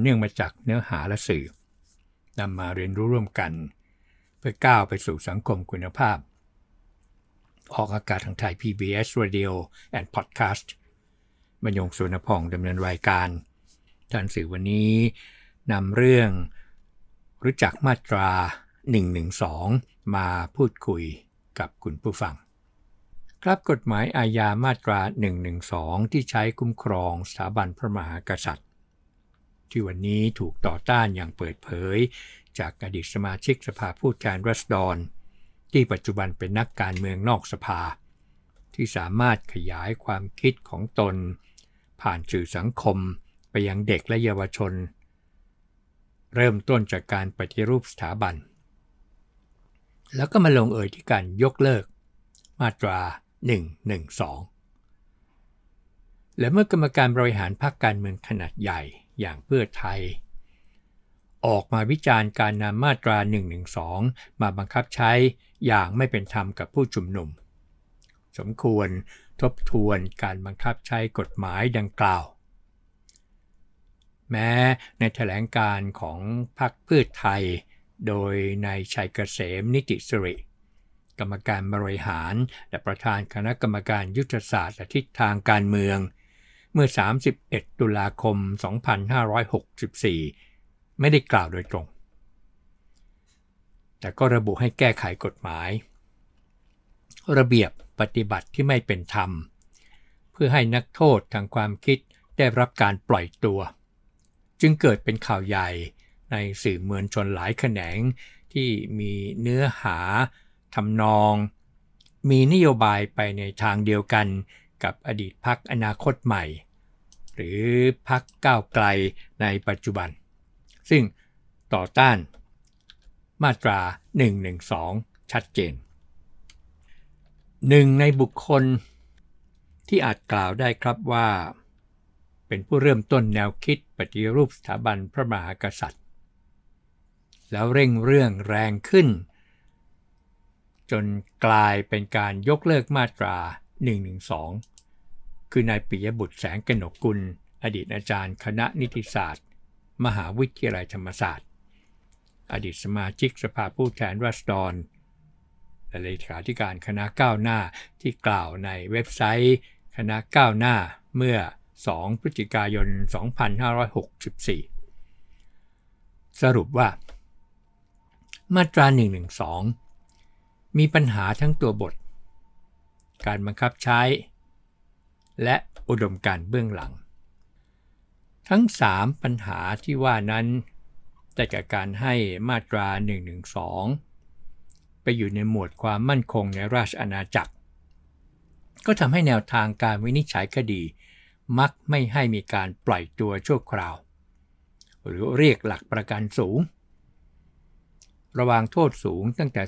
เนื่องมาจากเนื้อหาและสื่อนำมาเรียนรู้ร่วมกัน เพื่อก้าวไปสู่สังคมคุณภาพ ออกอากาศทางไทย PBS Radio and Podcast บรรยงสุนพองดำเนินรายการ ท่านสื่อวันนี้นำเรื่องรู้จักมาตรา 112 มาพูดคุยกับคุณผู้ฟัง ครับกฎหมายอาญามาตรา 112 ที่ใช้คุ้มครองสถาบันพระมหากษัตริย์ ที่วันนี้ถูกต่อต้านอย่างเปิดเผย จากอดีตสมาชิกสภาผู้แทนรัศดร ที่ปัจจุบันเป็นนักการเมืองนอกสภา ที่สามารถขยายความคิดของตน ผ่านสื่อสังคมไปยังเด็กและเยาวชน เริ่มต้นจากการปฏิรูปสถาบัน แล้วก็มาลงเอยที่การยกเลิก มาตรา 112และเมื่อกรรมการบริหารพรรคการเมืองขนาดใหญ่ อย่างเพื่อไทย ออกมาวิจารณ์การนำมาตรา112มาบังคับใช้อย่างไม่เป็นธรรมกับผู้ชุมนุม สมควรทบทวนการบังคับใช้กฎหมายดังกล่าว แม้ในแถลงการของพรรคเพื่อไทย โดยนายชัยเกษมนิติสิริกรรมการบริหาร และประธานคณะกรรมการยุทธศาสตร์และทิศทางการเมือง เมื่อ 31 ตุลาคม 2564 ไม่ได้กล่าวโดยตรง แต่ก็ระบุให้แก้ไขกฎหมาย ระเบียบปฏิบัติที่ไม่เป็นธรรม เพื่อให้นักโทษทางความคิดได้รับการปล่อยตัว จึงเกิดเป็นข่าวใหญ่ในสื่อมวลชนหลายแขนงที่มีเนื้อหาทำนอง มีนโยบายไปในทางเดียวกันกับอดีตพักอนาคตใหม่ หรือพักก้าวไกลในปัจจุบัน ซึ่งต่อต้านมาตรา 112 ชัดเจนหนึ่งในบุคคลที่อาจกล่าวได้ครับว่า เป็นผู้เริ่มต้นแนวคิดปฏิรูปสถาบันพระมหากษัตริย์ แล้วเร่งเรื่องแรงขึ้น จนกลายเป็นการยกเลิกมาตรา 112 คือนายปิยบุตรแสงกนกกุล อดีตอาจารย์คณะนิติศาสตร์ มหาวิทยาลัยธรรมศาสตร์ อดีตสมาชิกสภาผู้แทนราษฎรและเลขาธิการคณะก้าวหน้าที่กล่าวในเว็บไซต์ คณะก้าวหน้าเมื่อ 2 พฤศจิกายน 2564 สรุปว่า มาตรา 112 มีปัญหาทั้งตัวบท การบังคับใช้ และอุดมการเบื้องหลัง ทั้ง 3 ปัญหาที่ว่านั้นแต่กับการให้มาตรา 112 ไปอยู่ในหมวดความมั่นคงในราชอาณาจักร ก็ทำให้แนวทางการวินิจฉัยคดี มักไม่ให้มีการปล่อยตัวชั่วคราว หรือเรียกหลักประกันสูง ระวางโทษสูงตั้งแต่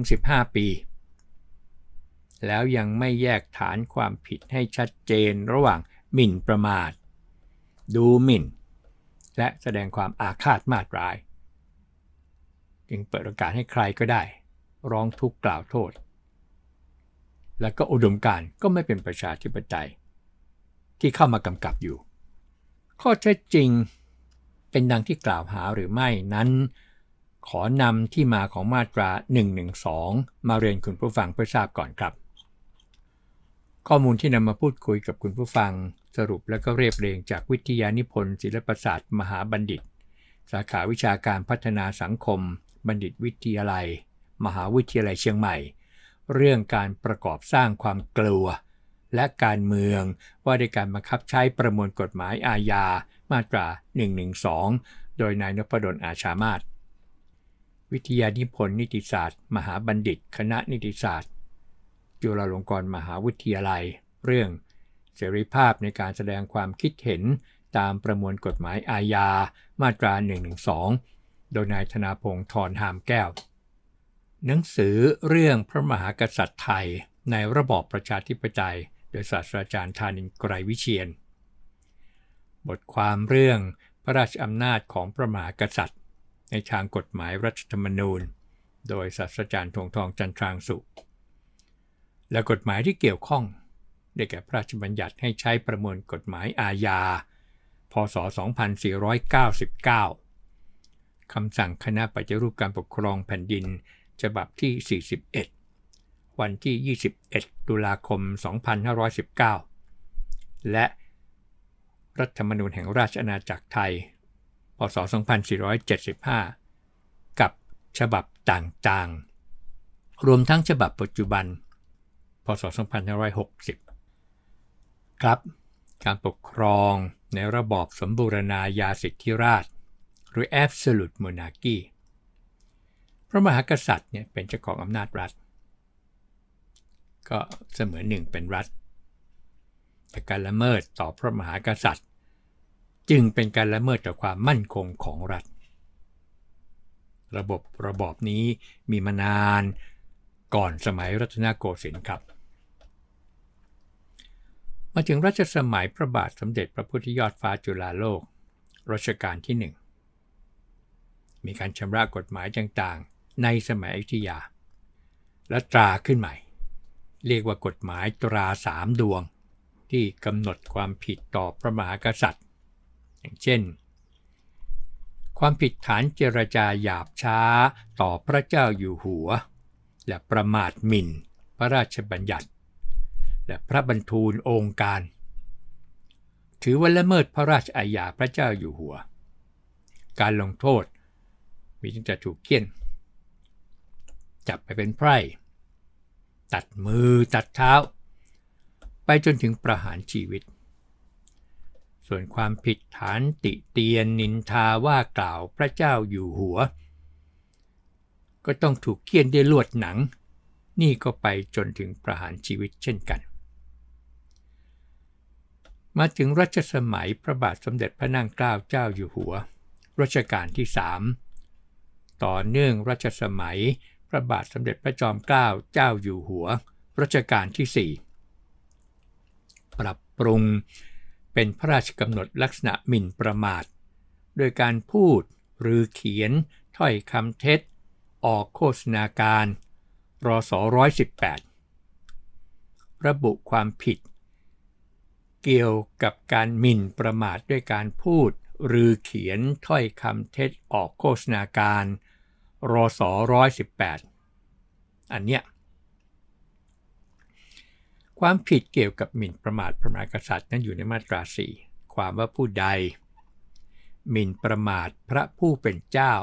3-15 ปี แล้วยังไม่แยกฐานความผิดให้ชัดเจนระหว่างหมิ่นประมาท ดูหมิ่น และแสดงความอาฆาตมาตราย จึงเปิดโอกาสให้ใครก็ได้ ร้องทุกข์กล่าวโทษ และก็อุดมการก็ไม่เป็นประชาธิปไตย ที่เข้ามากำกับอยู่ ข้อเท็จจริงเป็นดังที่กล่าวหาหรือไม่นั้นขอนำที่มาของมาตรา 112 มาเรียนคุณผู้ฟังเพื่อทราบก่อนครับ ข้อมูลที่นำมาพูดคุยกับคุณผู้ฟัง สรุปและก็เรียบเรียงจากวิทยานิพนธ์ศิลปศาสตร์มหาบัณฑิต สาขาวิชาการพัฒนาสังคม บัณฑิตวิทยาลัย มหาวิทยาลัยเชียงใหม่ เรื่องการประกอบสร้างความกลัว และการเมืองว่าด้วยการบังคับใช้ประมวลกฎหมายอาญามาตรา 112 โดยนายนพดลอาชามาศวิทยานิพนธ์นิติศาสตร์ มหาบัณฑิต คณะนิติศาสตร์ จุฬาลงกรณ์มหาวิทยาลัย เรื่องเสรีภาพในการแสดงความคิดเห็นตามประมวลกฎหมายอาญามาตรา 112 โดยนายธนาพงศ์ทรหามแก้ว หนังสือเรื่องพระมหากษัตริย์ไทยในระบอบประชาธิปไตย โดยศาสตราจารย์ธานินไกรวิเชียน บทความเรื่องพระราชอำนาจของพระมหากษัตริย์ ในทางกฎหมายรัฐธรรมนูญ โดยศาสตราจารย์ทงทองจันทรางสุ และกฎหมายที่เกี่ยวข้อง ได้แก่พระราชบัญญัติให้ใช้ประมวลกฎหมายอาญา พศ 2499 คำสั่งคณะปฏิรูปการปกครองแผ่นดิน ฉบับที่ 41 วันที่ 21 ตุลาคม 2519 และรัฐธรรมนูญแห่งราชอาณาจักรไทย พศ 2475 กับฉบับต่างๆ รวมทั้งฉบับปัจจุบัน พศ 2560 ครับ การปกครองในระบอบสมบูรณาญาสิทธิราช หรือ absolute monarchy พระมหากษัตริย์เนี่ยเป็นเจ้าของอำนาจรัฐ ก็เสมือนหนึ่งเป็นรัฐ แต่การละเมิดต่อพระมหากษัตริย์ จึงเป็นการละเมิดต่อความมั่นคงของรัฐ ระบบระบอบนี้มีมานานก่อนสมัยรัตนโกสินทร์ครับ มาถึงรัชสมัยพระบาทสมเด็จพระพุทธยอดฟ้าจุฬาโลกรัชกาลที่หนึ่งมีการชำระกฎหมายต่างๆ ในสมัยอยุธยา และตราขึ้นใหม่ เรียกว่ากฎหมายตราสามดวง ที่กำหนดความผิดต่อพระมหากษัตริย์ อย่างเช่น ความผิดฐานเจรจาหยาบช้าต่อพระเจ้าอยู่หัว และประมาทหมิ่น พระราชบัญญัติ และพระบรรทูลองค์การ ถือว่าละเมิดพระราชอาญาพระเจ้าอยู่หัว การลงโทษ มีตั้งแต่ถูกเคี่ยน จับไปเป็นไพร่ ตัดมือตัดเท้า ไปจนถึงประหารชีวิต ส่วนความผิดฐานติเตียนนินทาว่ากล่าวพระเจ้าอยู่หัว ก็ต้องถูกเคี่ยนด้วยลวดหนังนี่ก็ไปจนถึงประหารชีวิตเช่นกัน มาถึงรัชสมัยพระบาทสมเด็จพระนั่งเกล้าเจ้าอยู่หัว รัชกาลที่ 3 ต่อเนื่องรัชสมัยพระบาทสมเด็จพระจอมเกล้าเจ้าอยู่หัว รัชกาลที่ 4 ปรับปรุงเป็นพระราชกำหนดลักษณะหมิ่นประมาท โดยการพูดหรือเขียนถ้อยคำเท็จ ออกโฆษณาการ รศ118 ระบุความผิด เกี่ยวกับการหมิ่นประมาทด้วยการพูด หรือเขียนถ้อยคำเท็จออกโฆษณาการรศ118อันเนี้ยความผิดเกี่ยวกับหมิ่นประมาทพระมหากษัตริย์นั้นอยู่ในมาตรา4ความว่าผู้ใด หมิ่นประมาทพระผู้เป็นเจ้า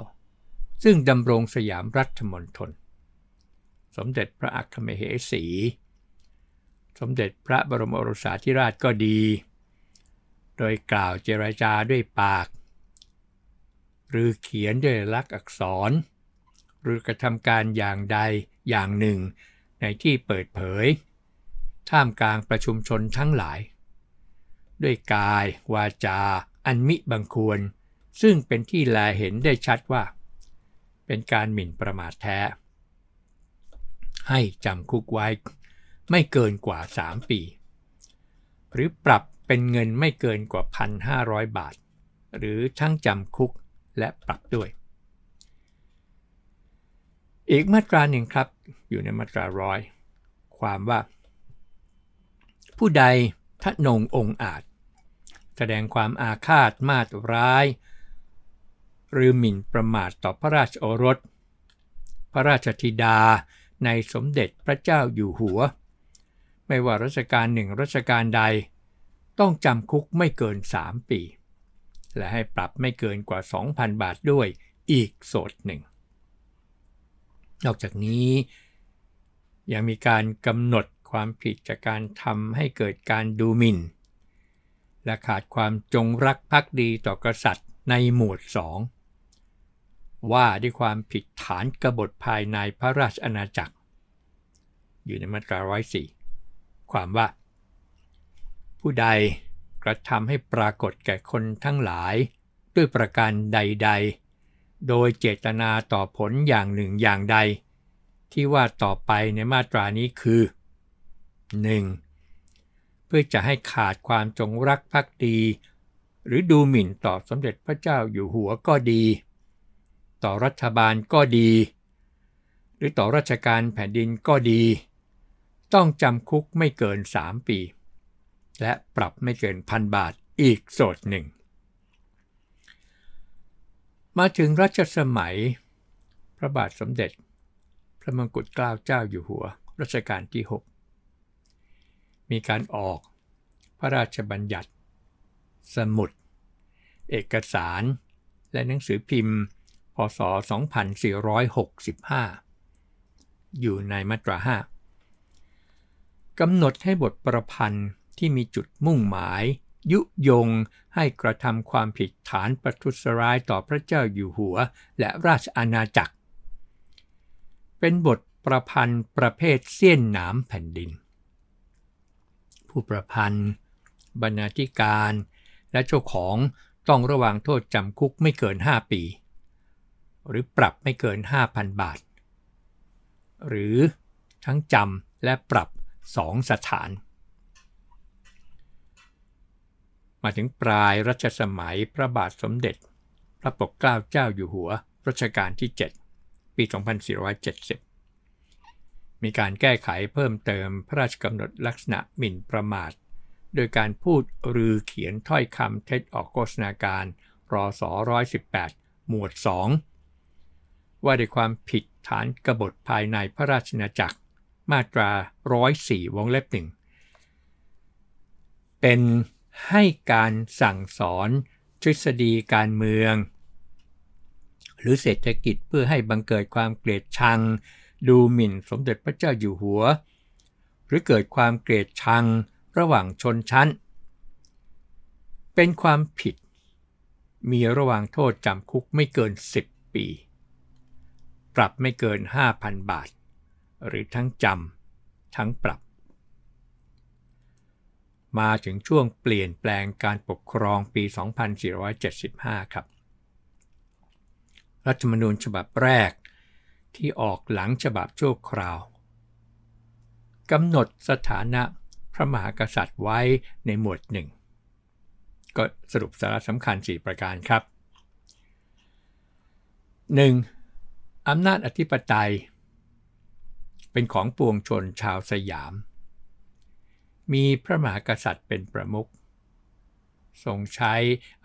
ซึ่งดำรงสยามรัฐมนตรสมเด็จพระอัคคมเหสี สมเด็จพระบรมโอรสาธิราชก็ดี โดยกล่าวเจรจาด้วยปาก หรือเขียนด้วยลักษณ์อักษร หรือกระทำการอย่างใดอย่างหนึ่ง ในที่เปิดเผย ท่ามกลางประชุมชนทั้งหลาย ด้วยกาย วาจา อันมิบังควร ซึ่งเป็นที่แลเห็นได้ชัดว่า เป็นการหมิ่นประมาทแท้ ให้จำคุกไว้ ไม่เกินกว่า 3 ปี หรือปรับเป็นเงินไม่เกินกว่า 1,500 บาท หรือทั้งจำคุกและปรับด้วย อีกมาตราหนึ่งครับ อยู่ในมาตราร้อยความว่า ผู้ใดทะนงองอาจ แสดงความอาฆาตมาตร้าย หรือหมิ่นประมาทต่อพระราชโอรส พระราชธิดาในสมเด็จพระเจ้าอยู่หัว ไม่ว่ารัชการหนึ่งรัชการใด ต้องจำคุกไม่เกิน 3 ปี และให้ปรับไม่เกินกว่า 2,000 บาทด้วยอีกโสดหนึ่ง นอกจากนี้ ยังมีการกำหนดความผิดจากการทำให้เกิดการดูหมิ่น และขาดความจงรักภักดีต่อกษัตริย์ในหมวด 2 ว่าด้วยความผิดฐานกบฏภายในพระราชอาณาจักร อยู่ในมาตรา104 ความว่า ผู้ใดกระทำให้ปรากฏแก่คนทั้งหลาย ด้วยประการใด ๆ โดยเจตนาต่อผลอย่างหนึ่งอย่างใด ที่ว่าต่อไปในมาตรานี้คือ 1. เพื่อจะให้ขาดความจงรักภักดี หรือดูหมิ่นต่อสมเด็จพระเจ้าอยู่หัวก็ดี ต่อรัฐบาลก็ดี หรือต่อราชการแผ่นดินก็ดี ต้องจำคุกไม่เกิน 3 ปี และปรับไม่เกินพันบาทอีกโสดหนึ่ง มาถึงรัชสมัย พระบาทสมเด็จ พระมงกุฎเกล้าเจ้าอยู่หัวรัชกาลที่ 6 มีการออกพระราชบัญญัติ สมุด เอกสาร และหนังสือพิมพ์ พศ 2465 อยู่ในมาตรา 5 กำหนดให้บทประพันธ์ที่มีจุดมุ่งหมาย ยุยงให้กระทำความผิดฐานประทุษร้ายต่อพระเจ้าอยู่หัว และราชอาณาจักร เป็นบทประพันธ์ประเภทเสี้ยนหนามแผ่นดิน ผู้ประพันธ์ บรรณาธิการ และเจ้าของต้องระวังโทษจำคุกไม่เกิน 5 ปี หรือปรับไม่เกิน 5,000 บาท หรือทั้งจำและปรับ 2สถาน มาถึงปลายรัชสมัยพระบาทสมเด็จ พระปกเกล้าเจ้าอยู่หัวรัชกาลที่ 7 ปี 2470 มีการแก้ไขเพิ่มเติมพระราชกำหนดลักษณะหมิ่นประมาท โดยการพูดหรือเขียนถ้อยคำเท็จออกโฆษณาการรอส118 หมวด 2 ว่าด้วยความผิดฐานกบฏภายในพระราชนาจักร มาตรา 104 วงเล็บหนึ่งเป็นให้การสั่งสอนทฤษฎีการเมือง หรือเศรษฐกิจเพื่อให้บังเกิดความเกลียดชัง ดูหมิ่นสมเด็จพระเจ้าอยู่หัว หรือเกิดความเกลียดชังระหว่างชนชั้น เป็นความผิด มีระหว่างโทษจำคุกไม่เกิน 10 ปี ปรับไม่เกิน 5,000 บาท หรือทั้งจำทั้งปรับ มาถึงช่วงเปลี่ยนแปลงการปกครองปี 2475 ครับ รัฐธรรมนูญฉบับแรกที่ออกหลังฉบับชั่วคราวกำหนดสถานะพระมหากษัตริย์ไว้ในหมวดหนึ่งก็สรุปสาระสำคัญ 4 ประการครับ 1. อำนาจอธิปไตย เป็นของปวงชนชาวสยาม มีพระมหากษัตริย์เป็นประมุขทรงใช้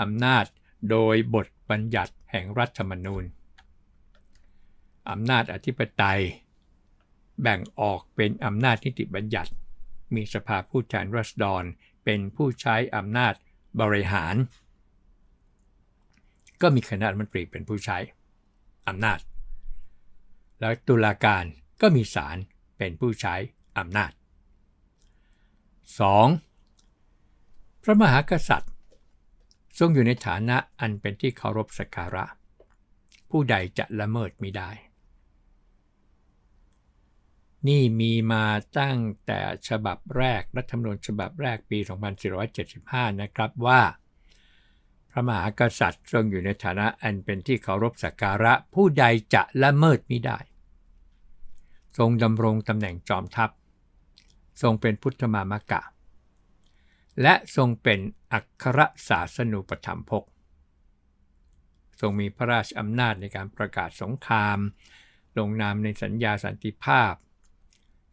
อำนาจโดยบทบัญญัติแห่งรัฐธรรมนูญ อำนาจอธิปไตย แบ่งออกเป็นอำนาจนิติบัญญัติ มีสภาผู้แทนราษฎรเป็นผู้ใช้อำนาจบริหาร ก็มีคณะรัฐมนตรีเป็นผู้ใช้อำนาจ แล้วตุลาการ ก็มีศาลเป็นผู้ใช้อำนาจ 2. พระมหากษัตริย์ ทรงอยู่ในฐานะอันเป็นที่เคารพสักการะ ผู้ใดจะละเมิดมิได้ นี่มีมาตั้งแต่ฉบับแรกรัฐธรรมนูญฉบับแรกปี 2475 นะครับว่า พระมหากษัตริย์ทรงอยู่ในฐานะอันเป็นที่เคารพสักการะ ผู้ใดจะละเมิดมิได้ ทรงดำรงตำแหน่งจอมทัพ ทรงเป็นพุทธมามกะ และทรงเป็นอัครศาสนูปถัมภกทรงมีพระราชอำนาจในการประกาศสงคราม ลงนามในสัญญาสันติภาพ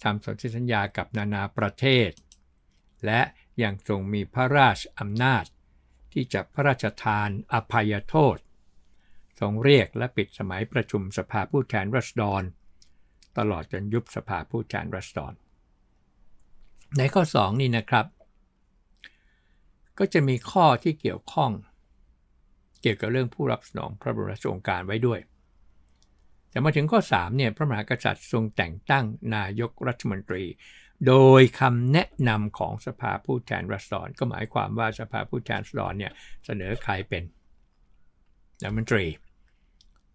ทำสนธิสัญญากับนานาประเทศ และยังทรงมีพระราชอำนาจ ที่จะพระราชทานอภัยโทษ ทรงเรียกและปิดสมัยประชุมสภาผู้แทนราษฎร ตลอดจนยุบสภาผู้แทนราษฎรในข้อ 2 นี่นะครับ ก็จะมีข้อที่เกี่ยวข้อง เกี่ยวกับเรื่องผู้รับสนองพระบรมราชโองการไว้ด้วย แต่มาถึงข้อ3เนี่ยพระมหากษัตริย์ทรงแต่งตั้งนายกรัฐมนตรี โดยคำแนะนำของสภาผู้แทนราษฎรก็หมายความว่าสภาผู้แทนราษฎรเนี่ยเสนอใครเป็นรัฐมนตรี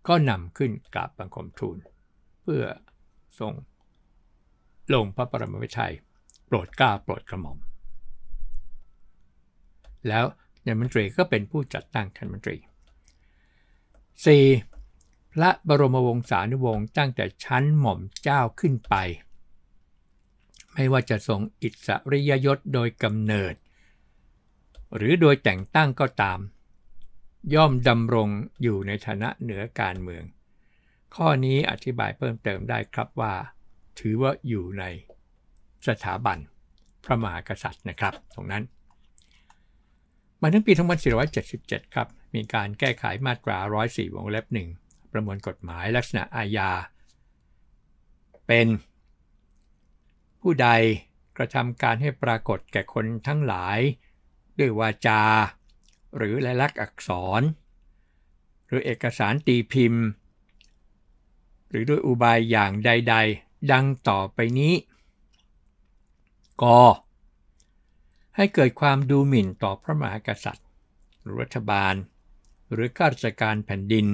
ก็นำขึ้นกราบบังคมทูล เพื่อ ทรงลงพระปรมาภิไธยโปรดกล้าโปรดกระหม่อม แล้วนายมนตรีก็เป็นผู้จัดตั้งคณะมนตรี 4. พระบรมวงศานุวงศ์ตั้งแต่ชั้นหม่อมเจ้าขึ้นไป ไม่ว่าจะทรงอิสริยยศโดยกำเนิด หรือโดยแต่งตั้งก็ตาม ย่อมดำรงอยู่ในฐานะเหนือการเมือง ข้อนี้อธิบายเพิ่มเติมได้ครับว่า ถือว่าอยู่ในสถาบันพระมหากษัตริย์นะครับ ตรงนั้น มาถึงปี 2477 ครับ มีการแก้ไขมาตรา 104 วงเล็บ 1 ประมวลกฎหมายลักษณะอาญา เป็น ผู้ใดกระทำการให้ปรากฏแก่คนทั้งหลาย ด้วยวาจา หรือลายลักษณ์อักษร หรือเอกสารตีพิมพ์ หรือด้วยอุบายอย่างใด ๆ ดังต่อไปนี้กให้เกิดความดูหมิ่นต่อพระมหากษัตริย์ หรือรัฐบาล หรือข้าราชการแผ่นดิน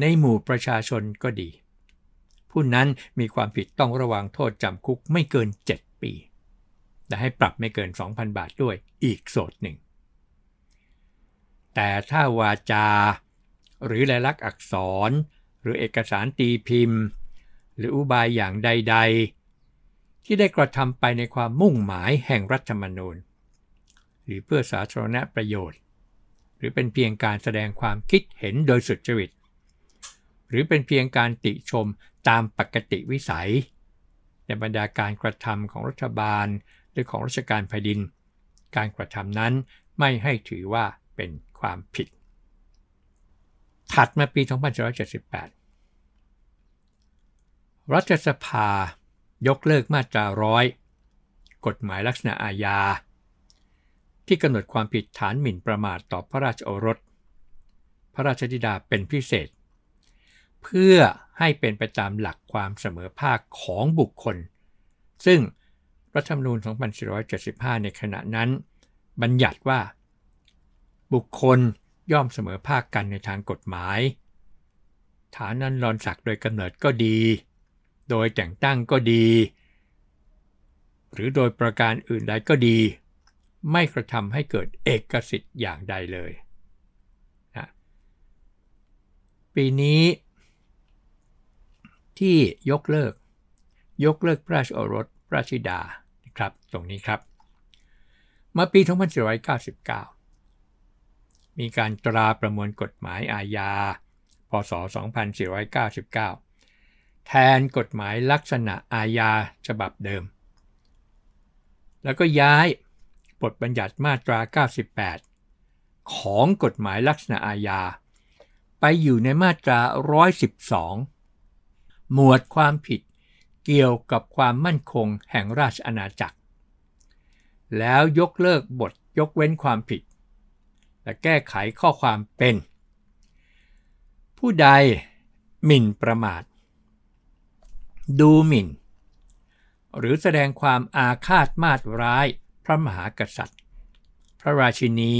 ในหมู่ประชาชนก็ดี ผู้นั้นมีความผิดต้องระวังโทษจำคุกไม่เกิน 7 ปี และให้ปรับไม่เกิน 2,000 บาทด้วยอีกโสดหนึ่ง แต่ถ้าวาจา หรือลายลักษณ์อักษร หรือเอกสารตีพิมพ์ หรืออุบายอย่างใด ๆ ที่ได้กระทำไปในความมุ่งหมายแห่งรัฐธรรมนูญ หรือเพื่อสาธารณประโยชน์ หรือเป็นเพียงการแสดงความคิดเห็นโดยสุจริต หรือเป็นเพียงการติชมตามปกติวิสัย ในบรรดาการกระทำของรัฐบาลหรือของราชการแผ่นดิน การกระทำนั้นไม่ให้ถือว่าเป็นความผิด ถัดมาปี 2778 รัฐสภายกเลิกมาตราร้อยกฎหมายลักษณะอาญา ที่กำหนดความผิดฐานหมิ่นประมาทต่อพระราชโอรส พระราชธิดาเป็นพิเศษ เพื่อให้เป็นไปตามหลักความเสมอภาคของบุคคล ซึ่งรัฐธรรมนูญ 2475 ในขณะนั้น บัญญัติว่า บุคคล ย่อมเสมอภาคกันในทางกฎหมาย ฐานันรอนศักดิ์โดยกำเนิดก็ดี โดยแต่งตั้งก็ดี หรือโดยประการอื่นใดก็ดี ไม่กระทำให้เกิดเอกสิทธิ์อย่างใดเลยนะปีนี้ที่ยกเลิก ยกเลิกพระราชโอรสพระธิดานะครับตรงนี้ครับมาปี 2499 มีการตราประมวลกฎหมายอาญา พศ 2499 แทนกฎหมายลักษณะอาญาฉบับเดิม แล้วก็ย้ายบทบัญญัติมาตรา 98 ของกฎหมายลักษณะอาญา ไปอยู่ในมาตรา 112 หมวดความผิดเกี่ยวกับความมั่นคงแห่งราชอาณาจักร แล้วยกเลิกบทยกเว้นความผิด และแก้ไขข้อความเป็น ผู้ใดหมิ่นประมาท ดูหมิ่น หรือแสดงความอาฆาตมาตร้ายพระมหากษัตริย์ พระราชินี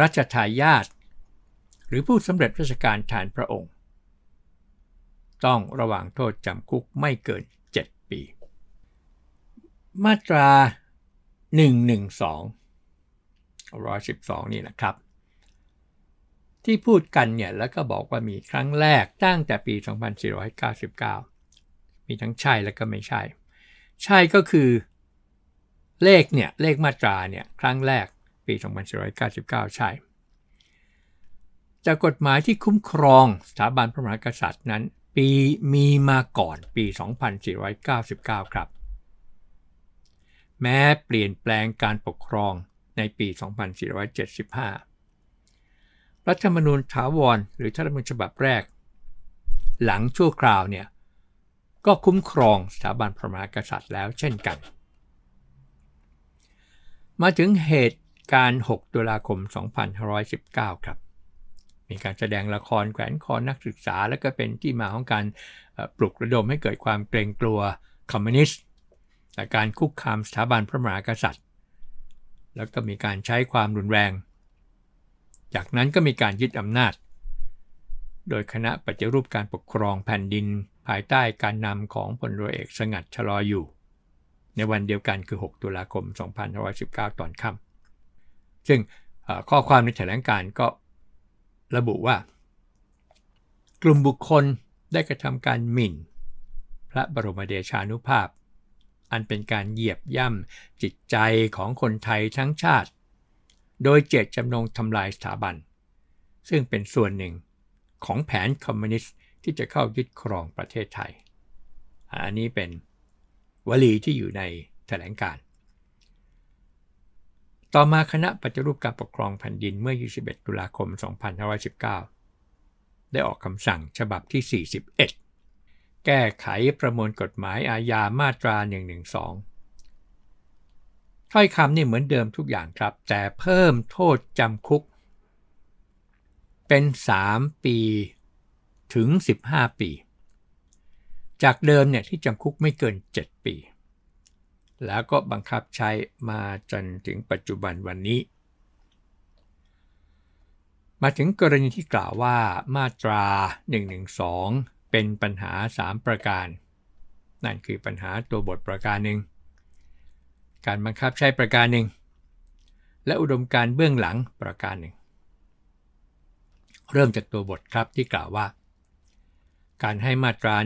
รัชทายาทหรือผู้สำเร็จราชการแทนพระองค์ ต้องระวังโทษจำคุกไม่เกิน 7 ปี มาตรา 112 112 นี่นะครับ ที่พูดกันเนี่ยแล้วก็บอกว่ามีครั้งแรกตั้งแต่ปี 2499 มีทั้งใช่และก็ไม่ใช่ ใช่ก็คือเลขเนี่ยเลขมาตราเนี่ยครั้งแรกปี 2499 ใช่ จากกฎหมายที่คุ้มครองสถาบันพระมหากษัตริย์นั้น ปีมีมาก่อนปี 2499 ครับ แม้เปลี่ยนแปลงการปกครอง ในปี 2475 รัฐธรรมนูญถาวรหรือรัฐธรรมนูญฉบับแรก หลังชั่วคราวเนี่ยก็คุ้มครองสถาบันพระมหากษัตริย์แล้วเช่นกัน มาถึงเหตุการณ์ 6 ตุลาคม 2519 ครับ มีการแสดงละครแขวนคอนักศึกษา และก็เป็นที่มาของการปลุกระดมให้เกิดความเกรงกลัวคอมมิวนิสต์และการคุกคามสถาบันพระมหากษัตริย์ แล้วก็มีการใช้ความรุนแรง จากนั้นก็มีการยึดอำนาจ โดยคณะปฏิรูปการปกครองแผ่นดินภายใต้การนำของพลเรือเอกสงัดชลออยู่ ในวันเดียวกันคือ 6 ตุลาคม 2519 ตอนค่ำซึ่งข้อความในแถลงการก็ระบุว่า กลุ่มบุคคลได้กระทำการหมิ่น พระบรมเดชานุภาพ อันเป็นการเหยียบย่ำจิตใจของคนไทยทั้งชาติ โดยเจตจำนงทำลายสถาบัน ซึ่งเป็นส่วนหนึ่งของแผนคอมมิวนิสต์ที่จะเข้ายึดครองประเทศไทย อันนี้เป็นวลีที่อยู่ในแถลงการ ต่อมาคณะปฏิรูปการปกครองแผ่นดินเมื่อ 21 ตุลาคม 2519 ได้ออกคำสั่งฉบับที่ 41 แก้ไขประมวลกฎหมายอาญามาตรา 112 ถ้อยคำนี่เหมือนเดิมทุกอย่างครับ แต่เพิ่มโทษจำคุก เป็น 3 ปีถึง 15 ปี จากเดิมเนี่ยที่จำคุกไม่เกิน 7 ปี แล้วก็บังคับใช้มาจนถึงปัจจุบันวันนี้ มาถึงกรณีที่กล่าวว่ามาตรา 112 เป็นปัญหา 3 ประการ นั่นคือปัญหาตัวบทประการหนึ่งการบังคับใช้ประการหนึ่งและอุดมการเบื้องหลังประการหนึ่งเริ่มจากตัวบทครับที่กล่าวว่า การให้มาตรา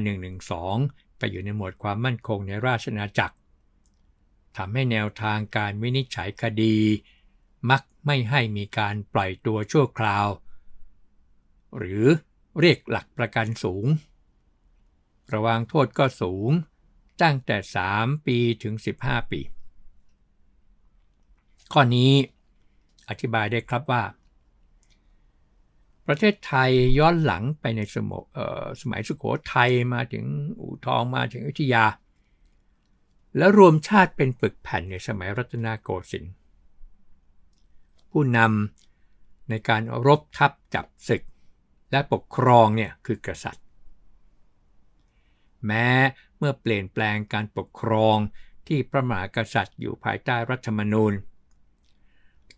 112 ไปอยู่ในหมวดความมั่นคงในราชนาจักรทำให้แนวทางการวินิจฉัยคดี มักไม่ให้มีการปล่อยตัวชั่วคราว หรือเรียกหลักประกันสูง ระวางโทษก็สูง ตั้งแต่ 3 ปีถึง 15 ปี ข้อนี้อธิบายได้ครับว่า ประเทศไทยย้อนหลังไปในสมสมัยสุโขทัยมาถึงอู่ทองมาถึงอยุธยา และรวมชาติเป็นปึกแผ่นในสมัยรัตนโกสินทร์ผู้นำในการรบทับจับศึก และปกครองเนี่ยคือกษัตริย์ แม้เมื่อเปลี่ยนแปลงการปกครองที่พระมหากษัตริย์อยู่ภายใต้รัฐธรรมนูญ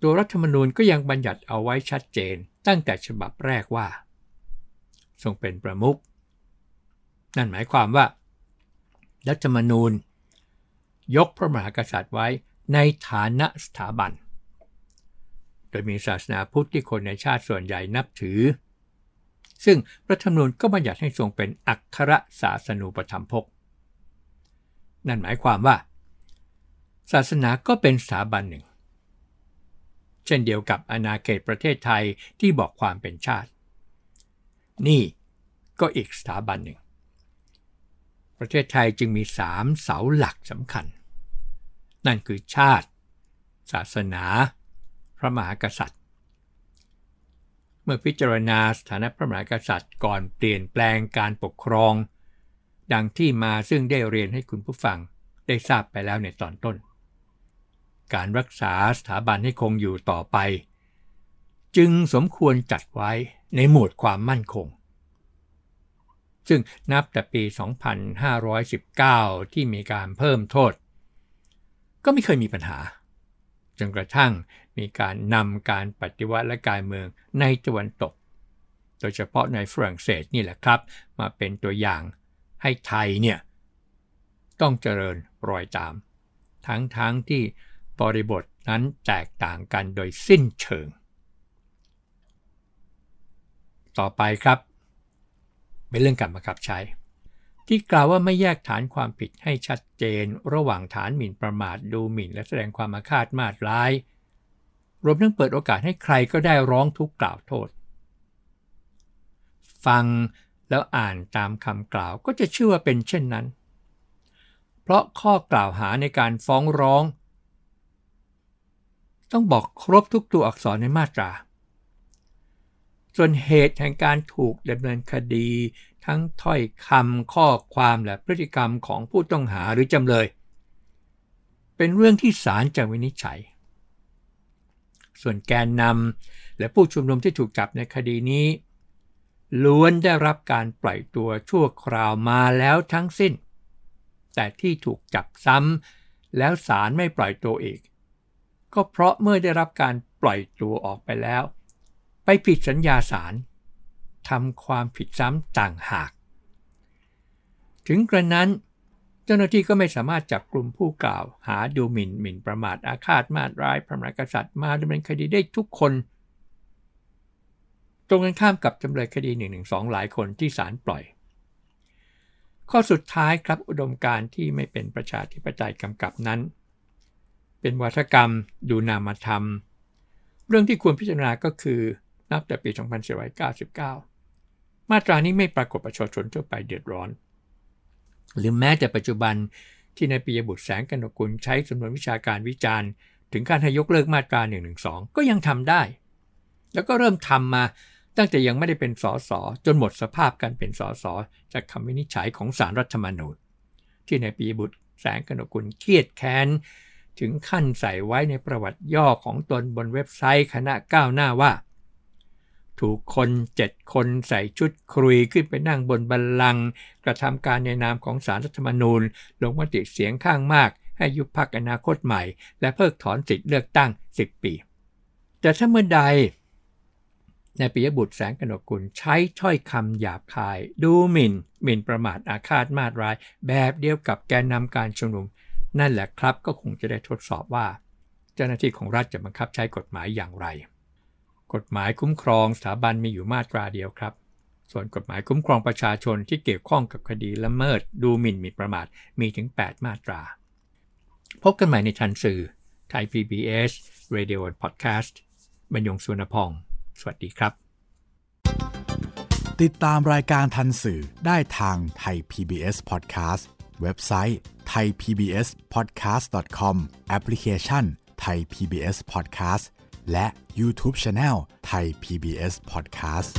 ตัวรัฐธรรมนูญก็ยังบัญญัติเอาไว้ชัดเจนตั้งแต่ฉบับแรกว่า ทรงเป็นประมุขนั่นหมายความว่า รัฐธรรมนูญ ยกพระมหากษัตริย์ไว้ในฐานะสถาบัน โดยมีศาสนาพุทธที่คนในชาติส่วนใหญ่นับถือ ซึ่งรัฐธรรมนูญก็บัญญัติให้ทรงเป็นอัครศาสนูปธรรมภกนั่นหมายความว่า ศาสนาก็เป็นสถาบันหนึ่ง เช่นเดียวกับอาณาเขตประเทศไทยที่บอกความเป็นชาติ นี่ก็อีกสถาบันหนึ่ง ประเทศไทยจึงมีสามเสาหลักสำคัญ นั่นคือชาติ ศาสนา พระมหากษัตริย์ มื่อพิจารณาสถานะพระมหากษัตริย์ก่อนเปลี่ยนแปลงการปกครอง ดังที่มาซึ่งได้เรียนให้คุณผู้ฟังได้ทราบไปแล้วในตอนต้น การรักษาสถาบันให้คงอยู่ต่อไป จึงสมควรจัดไว้ในหมวดความมั่นคง ซึ่งนับแต่ปี 2519 ที่มีการเพิ่มโทษ ก็ไม่เคยมีปัญหาจนกระทั่ง มีการนำการปฏิวัติและการเมืองในตะวันตก โดยเฉพาะในฝรั่งเศสนี่แหละครับ มาเป็นตัวอย่างให้ไทยเนี่ยต้องเจริญรอยตาม ทั้งๆทที่บริบทนั้นแตกต่างกันโดยสิ้นเชิง ต่อไปครับ เป็นเรื่องการบังคับใช้ ที่กล่าวว่าไม่แยกฐานความผิดให้ชัดเจน ระหว่างฐานหมิ่นประมาทดูหมิ่น และแสดงความอาฆาตมาตร้าย รวมทั้งเปิดโอกาสให้ใครก็ได้ร้องทุกข์กล่าวโทษ ฟังแล้วอ่านตามคำกล่าวก็จะเชื่อว่าเป็นเช่นนั้น เพราะข้อกล่าวหาในการฟ้องร้อง ต้องบอกครบทุกตัวอักษรในมาตรา ส่วนเหตุแห่งการถูกดำเนินคดี ทั้งถ้อยคำข้อความและพฤติกรรมของผู้ต้องหาหรือจำเลย เป็นเรื่องที่ศาลจะวินิจฉัย ส่วนแกนนำและผู้ชุมนุมที่ถูกจับในคดีนี้ ล้วนได้รับการปล่อยตัวชั่วคราวมาแล้วทั้งสิ้น แต่ที่ถูกจับซ้ำแล้วศาลไม่ปล่อยตัวอีก ก็เพราะเมื่อได้รับการปล่อยตัวออกไปแล้ว ไปผิดสัญญาสารทำความผิดซ้ำต่างหาก ถึงกระนั้น เจ้าหน้าที่ก็ไม่สามารถจับกลุ่มผู้กล่าว หาดูหมิ่นหมิ่นประมาทอาฆาตมาตร้าย พระมหากษัตริย์มาดำเนินคดีได้ทุกคนตรงกันข้ามกับจำเลยคดี1นึหลายคนที่ศาลปล่อย ข้อสุดท้ายครับอุดมการที่ไม่เป็นประชาธิปไตยกำกับนั้น เป็นวัฒกรรมดูนามธรรม เรื่องที่ควรพิจารณาก็คือนับแต่ปี 2499 มาตรานี้ไม่ปรากฏประชาชนทั่วไปเดือดร้อน หรือแม้แต่ปัจจุบันที่ในปียบุตรแสงกนกุลใช้สำนวนวิชาการวิจารณ์ ถึงการให้ยกเลิกมาตรา1นึก็ยังทำได้ แล้วก็เริ่มทำมาตั้งแต่ยังไม่ได้เป็นสสจนหมดสภาพการเป็นสสจากคำวินิจฉัยของสารรัฐธรรมนูญ ที่ในปียบุตรแสงกนกุลเครียดแค้นถึงขั้นใส่ไว้ในประวัติย่อของตนบนเว็บไซต์คณะก้าวหน้าว่า ถูกคนเจ็ดคนใส่ชุดครุยขึ้นไปนั่งบนบัลลังก์กระทำการในนามของสารรัฐธรรมนูญ ลงมติเสียงข้างมาก ให้ยุบพักอนาคตใหม่ และเพิกถอนสิทธิเลือกตั้ง 10 ปี แต่ถ้าเมื่อใดในปิยบุตรแสงกนกุลใช้ถ้อยคำหยาบคาย ดูหมิ่นหมิ่นประมาทอาฆาตมาตร้าย แบบเดียวกับแกนนำการชุมนุม นั่นแหละครับก็คงจะได้ทดสอบว่า เจ้าหน้าที่ของรัฐจะบังคับใช้กฎหมายอย่างไร กฎหมายคุ้มครองสถาบันมีอยู่มาตราเดียวครับ ส่วนกฎหมายคุ้มครองประชาชนที่เกี่ยวข้องกับคดีละเมิด ดูหมิ่นมิประมาทมีถึง 8 มาตรา พบกันใหม่ในทันสื่อไทย PBS Radio and Podcast บรรยงสุวรรณพอง สวัสดีครับ ติดตามรายการทันสื่อได้ทางไทย PBS Podcast เว็บไซต์ thaipbspodcast.com แอปพลิเคชัน Thai PBS Podcast และ YouTube Channel ไทย PBS Podcast